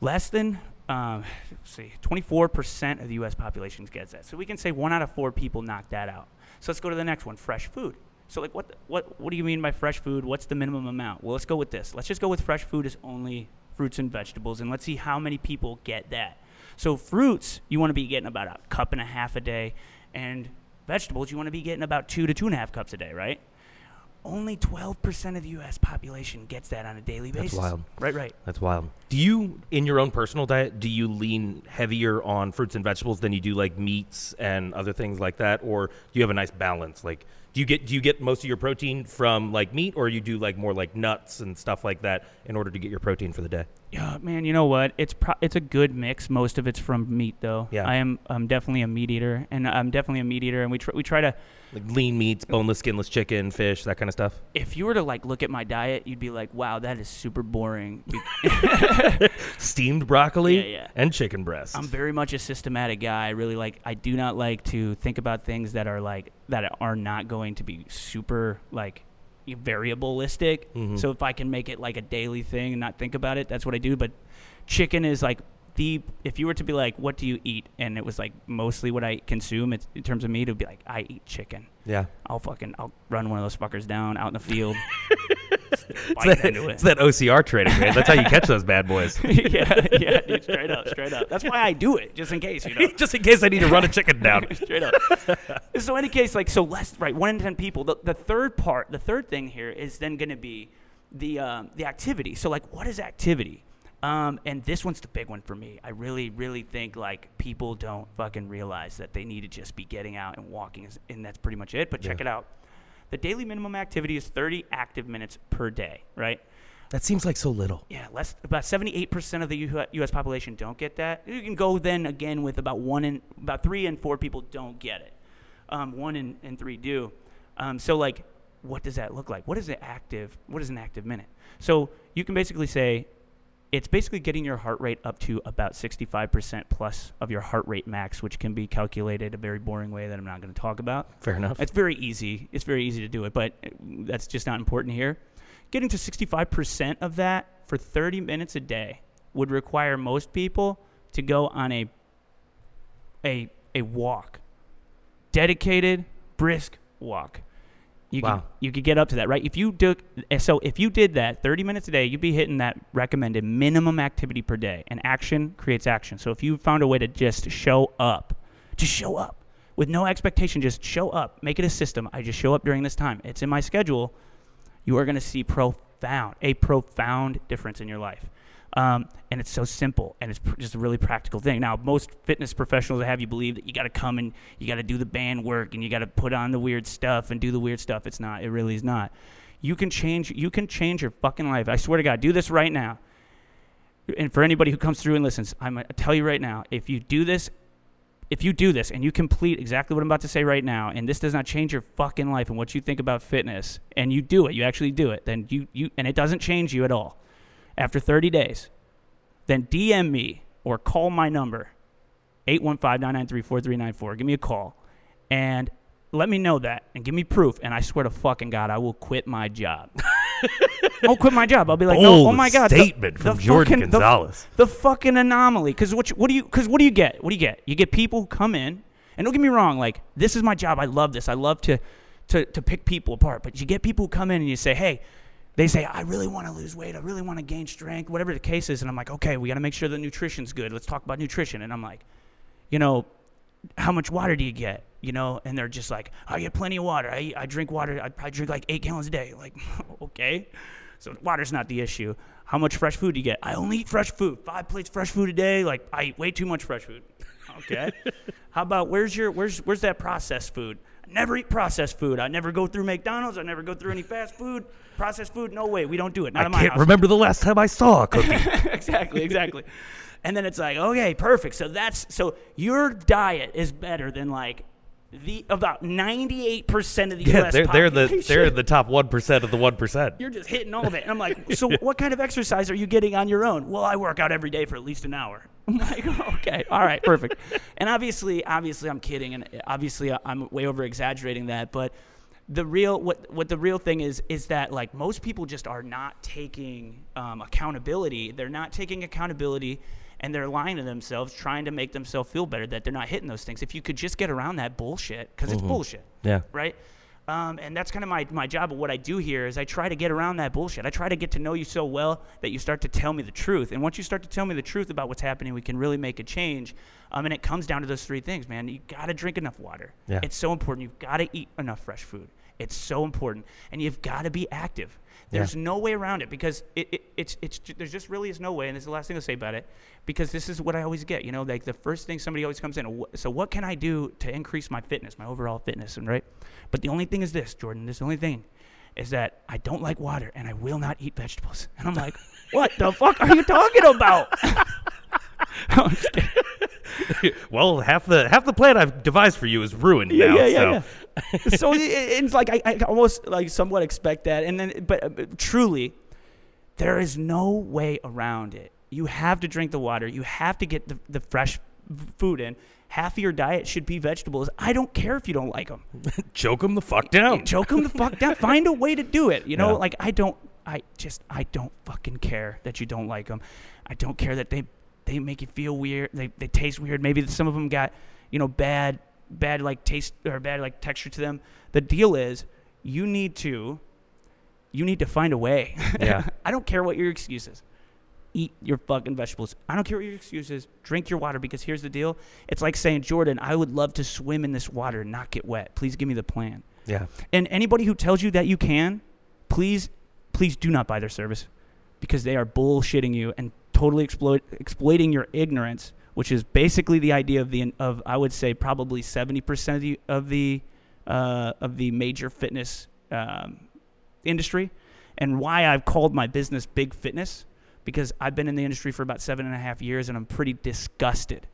less than um, let's see 24% of the us population gets that so we can say one out of four people knock that out so let's go to the next one fresh food so like what what what do you mean by fresh food what's the minimum amount well let's go with this let's just go with fresh food as only fruits and vegetables and let's see how many people get that so fruits you want to be getting about a cup and a half a day and vegetables you want to be getting about two to two and a half cups a day right only 12% of the us population gets that on a daily basis. That's wild. right right That's wild. Do you, in your own personal diet, do you lean heavier on fruits and vegetables than you do like meats and other things like that, or do you have a nice balance? Like, do you get do you get most of your protein from like meat, or you do like more like nuts and stuff like that in order to get your protein for the day? Yeah, man. You know what? It's pro- it's a good mix. Most of it's from meat, though. Yeah. I am I'm definitely a meat eater, and I'm definitely a meat eater. And we try we try to. Like lean meats, mm. boneless, skinless chicken, fish, that kind of stuff. If you were to like look at my diet, you'd be like, "Wow, that is super boring." Steamed broccoli Yeah, yeah. and chicken breast. I'm very much a systematic guy. I really like. I do not like to think about things that are like that are not going to be super like variableistic. Mhm. So if I can make it like a daily thing and not think about it, that's what I do. But chicken is like the if you were to be like, what do you eat? And it was like mostly what I consume. It's, in terms of meat, it would be like I eat chicken. yeah. I'll fucking I'll run one of those fuckers down out in the field. It's that, it. it's that OCR training, man. That's how you catch those bad boys. yeah, yeah, dude, straight up, straight up. That's why I do it, just in case, you know. Just in case I need to run a chicken down. Straight up. so, in any case, like, so less, right? One in ten people. The, the third part, the third thing here is then going to be the um, the activity. So, like, what is activity? Um, and this one's the big one for me. I really, really think like people don't fucking realize that they need to just be getting out and walking, and that's pretty much it. But check it out. The daily minimum activity is 30 active minutes per day, right? That seems like so little. Yeah, less about seventy-eight percent of the U- U.S. population don't get that. You can go then again with about one in about three and four people don't get it. Um, one and, and three do. Um, so like, what does that look like? What is an active? What is an active minute? So you can basically say, it's basically getting your heart rate up to about 65% plus of your heart rate max, which can be calculated a very boring way that I'm not going to talk about. Fair enough. It's very easy. It's very easy to do it, but uh, that's just not important here. Getting to 65% of that for 30 minutes a day would require most people to go on a a a walk. Dedicated, brisk walk. You Wow. could, you could get up to that, right? If you do eh, so if you did that 30 minutes a day, you'd be hitting that recommended minimum activity per day. And action creates action. So if you found a way to just show up, just show up with no expectation, just show up, make it a system. I just show up during this time. It's in my schedule. You are going to see profound, a profound difference in your life. Um, and it's so simple and it's pr- just a really practical thing. Now, most fitness professionals I have you believe that you got to come and you got to do the band work and you got to put on the weird stuff and do the weird stuff. It's not. It really is not. You can change. You can change your fucking life. I swear to God, do this right now. And for anybody who comes through and listens, I'm gonna tell you right now, if you do this if you do this and you complete exactly what I'm about to say right now, and this does not change your fucking life and what you think about fitness, and you do it, you actually do it, then you, you and it doesn't change you at all after 30 days, then DM me or call my number, 815-993-4394. Give me a call and let me know that and give me proof. And I swear to fucking God, I will quit my job. I'll quit my job. I'll be like, no, oh my God. the- statement from Jordan fucking- the- Gonzales. the fucking anomaly. Because what, you- what do you? Because what do you get? What do you get? You get people who come in, and don't get me wrong. Like this is my job. I love this. I love to, to to pick people apart. But you get people who come in and you say, hey. They say, I really want to lose weight. I really want to gain strength, whatever the case is. And I'm like, okay, we got to make sure the nutrition's good. Let's talk about nutrition. And I'm like, you know, how much water do you get? You know, and they're just like, I get plenty of water. I, I drink water. I probably drink like eight gallons a day. Like, okay. So water's not the issue. How much fresh food do you get? I only eat fresh food. Five plates fresh food a day. Like I eat way too much fresh food. Okay. How about where's your where's where's that processed food? I never eat processed food. I never go through McDonald's. I never go through any fast food. Processed food, no way. We don't do it. Not I in my can't house remember the last time I saw a cookie. exactly, exactly. And then it's like, okay, perfect. So that's so your diet is better than like the about ninety eight percent of the yeah, U.S. they're they're the they're the top one percent of the one percent. You're just hitting all of it. And I'm like, so what kind of exercise are you getting on your own? Well, I work out every day for at least an hour. I'm like, okay, all right, perfect. And obviously, obviously, I'm kidding, and obviously, I'm way over exaggerating that. But the real, what what the real thing is, is that like most people just are not taking um, accountability. They're not taking accountability. And they're lying to themselves, trying to make themselves feel better that they're not hitting those things. If you could just get around that bullshit, because it's bullshit Yeah. right? Um, and that's kind of my, my job. But what I do here is I try to get around that bullshit. I try to get to know you so well that you start to tell me the truth. And once you start to tell me the truth about what's happening, we can really make a change. Um, and it comes down to those three things, man. You got to drink enough water. Yeah. It's so important. You've got to eat enough fresh food. It's so important. And you've got to be active. There's no way around it because it, it, it's, it's, there's just really is no way. And this is the last thing I'll say about it because this is what I always get. You know, like the first thing somebody always comes in, so what can I do to increase my fitness, my overall fitness? And right. But the only thing is this, Jordan, this only thing is that I don't like water and I will not eat vegetables. And I'm like, what the fuck are you talking about? I'm just kidding. Well, half the half the plan I've devised for you is ruined yeah, now. yeah, yeah, so. so it, it's like I, I almost like somewhat expect that, and then but, uh, but truly, there is no way around it. You have to drink the water. You have to get the, the fresh food in. Half of your diet should be vegetables. I don't care if you don't like them. Choke them the fuck down. Choke them the fuck down. Find a way to do it. You know, Yeah. like I don't. I just I don't fucking care that you don't like them. I don't care that they they make you feel weird. They they taste weird. Maybe some of them got you know bad bad like taste or bad like texture to them. The deal is you need to you need to find a way. Yeah. I don't care what your excuse is. Eat your fucking vegetables. I don't care what your excuse is. Drink your water because here's the deal. It's like saying, Jordan, I would love to swim in this water and not get wet. Please give me the plan. Yeah. And anybody who tells you that you can, please, please do not buy their service because they are bullshitting you and totally exploit, exploiting your ignorance, which is basically the idea of the of I would say probably seventy percent of the of the uh, of the major fitness um, industry, and why I've called my business Big Fitness because I've been in the industry for about seven and a half years and I'm pretty disgusted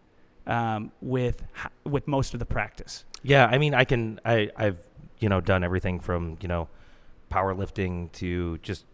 um, with with most of the practice. Yeah, I mean, I can, I, I've, you know, done everything from, you know, powerlifting to just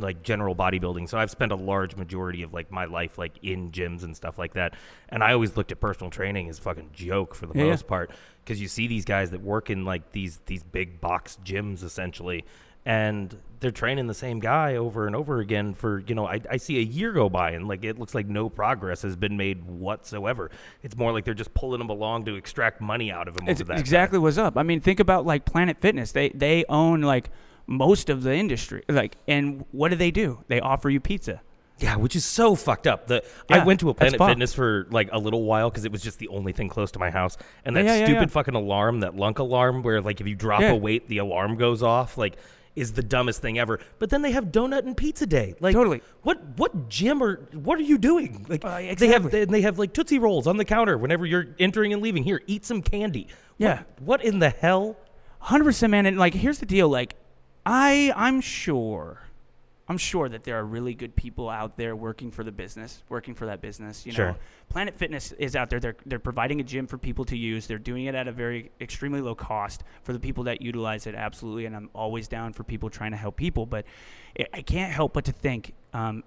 like general bodybuilding, so I've spent a large majority of like my life like in gyms and stuff like that. And I always looked at personal training as a fucking joke for the Yeah, yeah. most part because you see these guys that work in like these these big box gyms essentially, and they're training the same guy over and over again for you know I, I see a year go by and like it looks like no progress has been made whatsoever. It's more like they're just pulling him along to extract money out of him. It's over that guy. exactly what's up. I mean, think about like Planet Fitness. They they own like most of the industry. Like, and what do they do? They offer you pizza. Yeah, which is so fucked up. The I went to a Planet. Fitness for like a little while because it was just the only thing close to my house, and that Yeah, yeah, yeah, stupid yeah. fucking alarm, that lunk alarm, where like if you drop Yeah. a weight, the alarm goes off. Like, is the dumbest thing ever. But then they have donut and pizza day. Like, Totally. What what gym or what are you doing? Like, Uh, they have exactly. they, they have like tootsie rolls on the counter whenever you're entering and leaving. Here, eat some candy. Yeah. What, what in the hell? Hundred percent, man. And like, here's the deal. Like, I I'm sure, I'm sure that there are really good people out there working for the business, working for that business. You know, Sure. Planet Fitness is out there. They're they're providing a gym for people to use. They're doing it at a very extremely low cost for the people that utilize it. Absolutely, and I'm always down for people trying to help people. But I I can't help but to think um,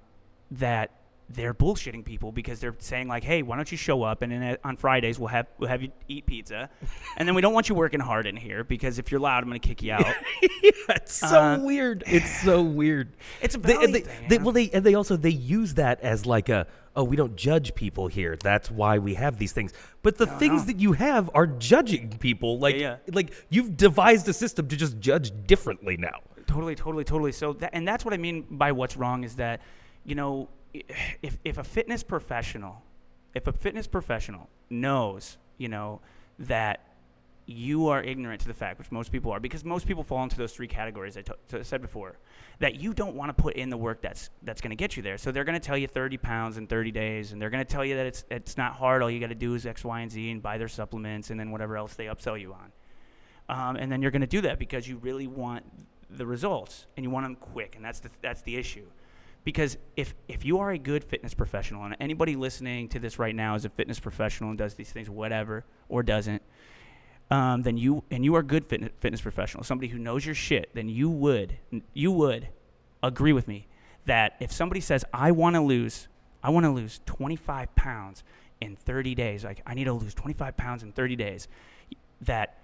that they're bullshitting people because they're saying like, "Hey, why don't you show up and then uh, on Fridays we'll have we'll have you eat pizza, and then we don't want you working hard in here because if you're loud, I'm going to kick you out." yeah, it's so Uh, weird. It's so weird. It's a They- they- thing, they- yeah. well, they and they also they use that as like a oh we don't judge people here. That's why we have these things. But the things no. that you have are judging people. Like yeah. like you've devised a system to just judge differently now. Totally, totally, totally. So that, and that's what I mean by what's wrong is that, you know, if if a fitness professional, if a fitness professional knows, you know, that you are ignorant to the fact, which most people are, because most people fall into those three categories I said before, that you don't want to put in the work that's that's going to get you there. So they're going to tell you 30 pounds in 30 days, and they're going to tell you that it's it's not hard. All you got to do is X, Y, and Z, and buy their supplements, and then whatever else they upsell you on um, and then you're going to do that because you really want the results and you want them quick, and that's the that's the issue. Because if if you are a good fitness professional, and anybody listening to this right now is a fitness professional and does these things, whatever, or doesn't, um, then you and you are a good fitness fitness professional, somebody who knows your shit, then you would you would agree with me that if somebody says I want to lose, I want to lose 25 pounds in 30 days, like I need to lose 25 pounds in 30 days, that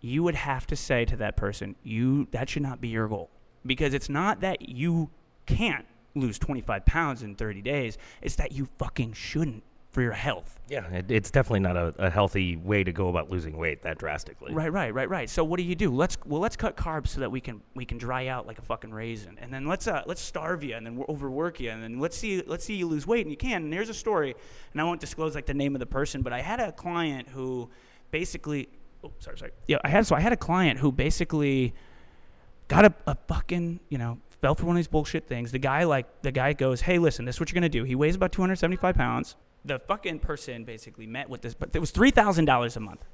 you would have to say to that person, you that should not be your goal. Because it's not that you can't lose 25 pounds in 30 days, it's that you fucking shouldn't for your health. Yeah, it, it's definitely not a, a healthy way to go about losing weight that drastically. Right, right, right, right. So what do you do? Let's well, let's cut carbs so that we can we can dry out like a fucking raisin, and then let's uh, let's starve you, and then we'll overwork you, and then let's see let's see you lose weight, and you can. And here's a story, and I won't disclose like the name of the person, but I had a client who basically, oh sorry, sorry, yeah, I had so I had a client who basically got a, a fucking you know fell for one of these bullshit things. The guy like the guy goes, hey, listen, this is what you're gonna do. He weighs about 275 pounds. The fucking person basically met with this, but it was three thousand dollars a month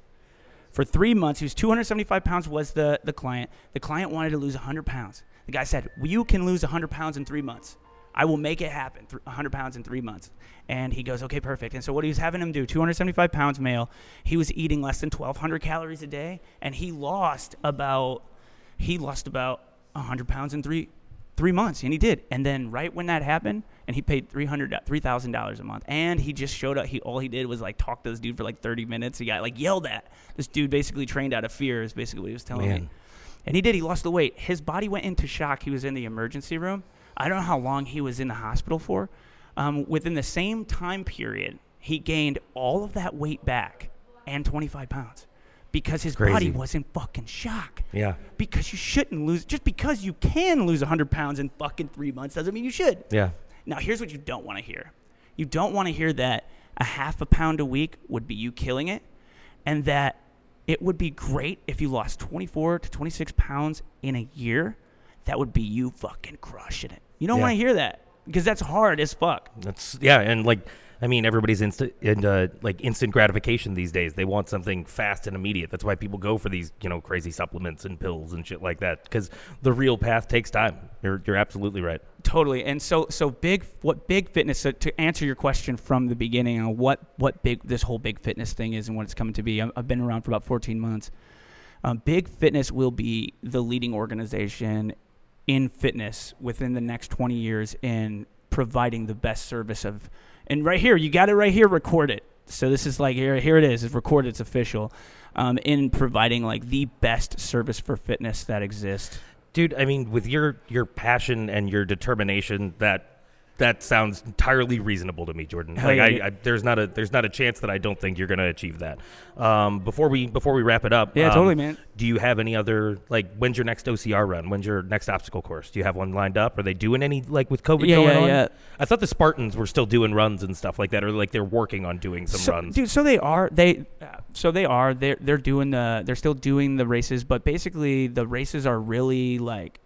for three months. He was 275 pounds. Was the the client? The client wanted to lose 100 pounds. The guy said, well, "You can lose 100 pounds in three months. I will make it happen. 100 pounds in three months." And he goes, "Okay, perfect." And so what he was having him do, 275 pounds male, he was eating less than 1,200 calories a day, and he lost about he lost about 100 pounds in three three months and he did. And then right when that happened and he paid 300 $3000 a month and he just showed up he all he did was like talk to this dude for like 30 minutes. He got like yelled at. This dude basically trained out of fear is basically what he was telling me. And he did he lost the weight. His body went into shock. He was in the emergency room. I don't know how long he was in the hospital for. Um, within the same time period he gained all of that weight back and 25 pounds because his body was in fucking shock Yeah. because you shouldn't lose just because you can lose 100 pounds in fucking three months doesn't mean you should Yeah. now here's what you don't want to hear you don't want to hear that a half a pound a week would be you killing it and that it would be great if you lost 24 to 26 pounds in a year that would be you fucking crushing it you don't Yeah. want to hear that because that's hard as fuck That's yeah, and like I mean, everybody's instant like instant gratification these days. They want something fast and immediate. That's why people go for these you know crazy supplements and pills and shit like that. Because the real path takes time. You're you're absolutely right. Totally. And so so big what big fitness so to answer your question from the beginning on what what big this whole big fitness thing is and what it's coming to be. I've been around for about 14 months. Um, big fitness will be the leading organization in fitness within the next 20 years in providing the best service of and right here you got it right here record it so this is like here here it is it's recorded it's official um, in providing like the best service for fitness that exists dude. I mean, with your your passion and your determination, that that sounds entirely reasonable to me, Jordan. Like, yeah, I. I, there's not a there's not a chance that I don't think you're going to achieve that. Um, before we before we wrap it up, Yeah, um, totally, man. Do you have any other like? When's your next OCR run? When's your next obstacle course? Do you have one lined up? Are they doing any like with COVID Yeah, going yeah, on? yeah. I thought the Spartans were still doing runs and stuff like that, or like they're working on doing some so, runs. dude. So they are they, so they are they're they're doing the they're still doing the races, but basically the races are really like,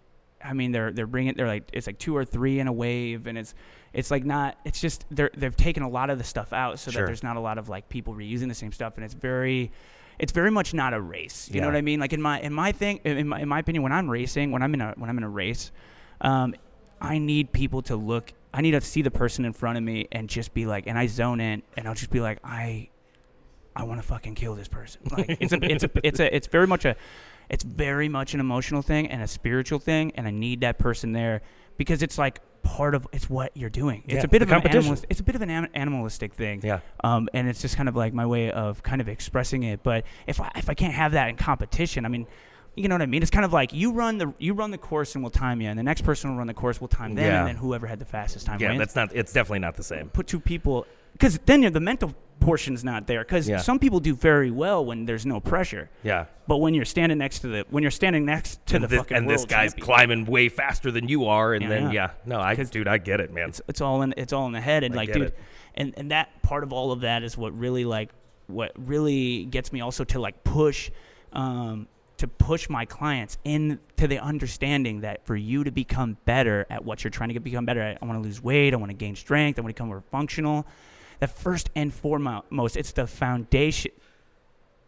I mean they're they're bringing they're like it's like two or three in a wave, and it's it's like not it's just they're they've taken a lot of the stuff out so Sure. that there's not a lot of like people reusing the same stuff, and it's very. It's very much not a race. You know what I mean? Like in my in my thing in my, in my opinion, when I'm racing, when I'm in a when I'm in a race, um, I need people to look. I need to see the person in front of me and just be like, and I zone in, and I'll just be like, I, I want to fucking kill this person. Like it's a, it's a, it's a, it's very much a, it's very much an emotional thing and a spiritual thing, and I need that person there because it's like part of it's what you're doing. It's Yeah, a bit of an animalist, it's a bit of an animalistic thing. Yeah. Um, and it's just kind of like my way of kind of expressing it. But if I, if I can't have that in competition, I mean, you know what I mean? It's kind of like you run the you run the course and we'll time you, and the next person will run the course, we'll time them, Yeah. and then whoever had the fastest time yeah, wins. that's not. It's definitely not the same. Put two people because then you're, the mental portion's not there. Because Yeah. some people do very well when there's no pressure, Yeah. but when you're standing next to the when you're standing next to and the this, fucking and this guy's champion, climbing way faster than you are, and Yeah, then yeah. yeah, no, I dude, I get it, man. it's it's all in it's all in the head and I like dude it. and and that part of all of that is what really like what really gets me also to like push um to push my clients into the understanding that for you to become better at what you're trying to get become better at, I want to lose weight, I want to gain strength, I want to become more functional. The first and foremost, it's the foundation.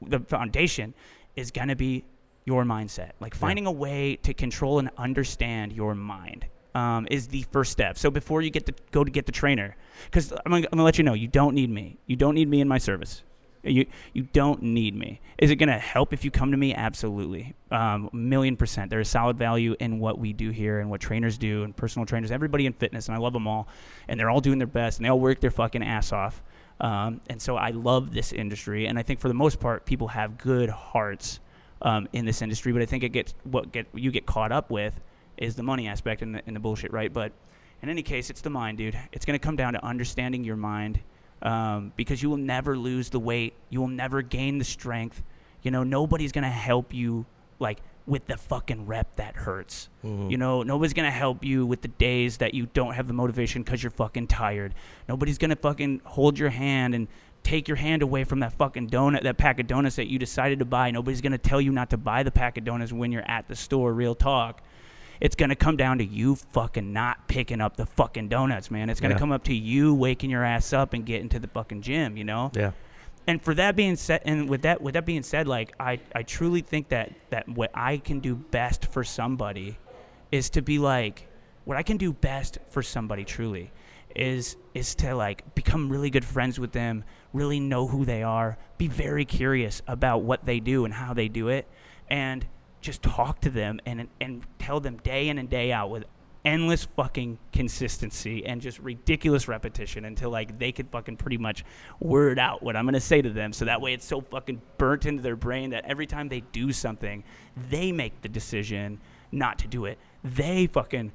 The foundation is going to be your mindset. Like finding a way to control and understand your mind um, is the first step. So before you get to go to get the trainer, because I'm I'm gonna let you know, you don't need me. You don't need me in my service. You you don't need me. Is it gonna help if you come to me? Absolutely, um, million percent. There is solid value in what we do here and what trainers do and personal trainers, everybody in fitness, and I love them all, and they're all doing their best and they all work their fucking ass off. Um, and so I love this industry, and I think for the most part, people have good hearts um, in this industry. But I think it gets what get you get caught up with is the money aspect and the, and the bullshit, right? But in any case, it's the mind, dude. It's going to come down to understanding your mind um, because you will never lose the weight. You will never gain the strength. You know, nobody's going to help you like with the fucking rep that hurts. You know, nobody's going to help you with the days that you don't have the motivation because you're fucking tired. Nobody's going to fucking hold your hand and take your hand away from that fucking donut, that pack of donuts that you decided to buy. Nobody's going to tell you not to buy the pack of donuts when you're at the store, real talk. It's going to come down to you fucking not picking up the fucking donuts, man. It's going to Yeah. come up to you waking your ass up and getting to the fucking gym, you know? yeah, and for that being said and with that with that being said like i i truly think that that what i can do best for somebody is to be like what i can do best for somebody truly is is to like become really good friends with them really know who they are be very curious about what they do and how they do it and just talk to them and and tell them day in and day out with endless fucking consistency and just ridiculous repetition until like they could fucking pretty much word out what I'm gonna say to them. So that way it's so fucking burnt into their brain that every time they do something, they make the decision not to do it. They fucking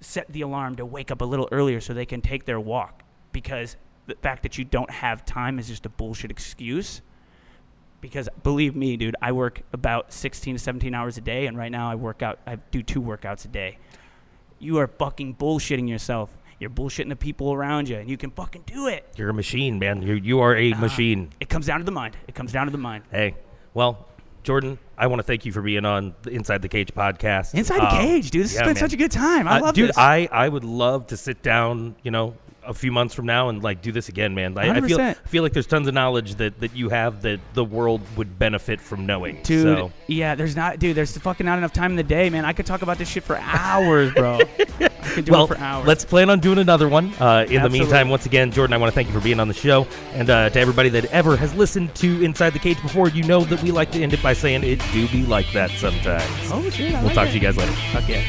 set the alarm to wake up a little earlier so they can take their walk because the fact that you don't have time is just a bullshit excuse because believe me, dude, I work about 16 to 17 hours a day, and right now I work out. I do two workouts a day. You are fucking bullshitting yourself. You're bullshitting the people around you, and you can fucking do it. you're a machine, man. You you are a machine. It comes down to the mind. It comes down to the mind. Hey, well, Jordan, I want to thank you for being on the Inside the Cage podcast. Inside the Um, cage, dude. This yeah, has been man. such a good time. I Uh, love dude, this. I, I would love to sit down, you know, a few months from now and like do this again, man. I, I feel 100%. I feel like there's tons of knowledge that, that you have that the world would benefit from knowing. Dude, So, yeah, there's not, dude. There's fucking not enough time in the day, man. I could talk about this shit for hours, bro. I could do well, it for hours. let's plan on doing another one. Uh, in the meantime, once again, Jordan, I want to thank you for being on the show, and uh, to everybody that ever has listened to Inside the Cage before, you know that we like to end it by saying it do be like that sometimes. Oh shit! I we'll like talk it. to you guys later. Fuck yeah.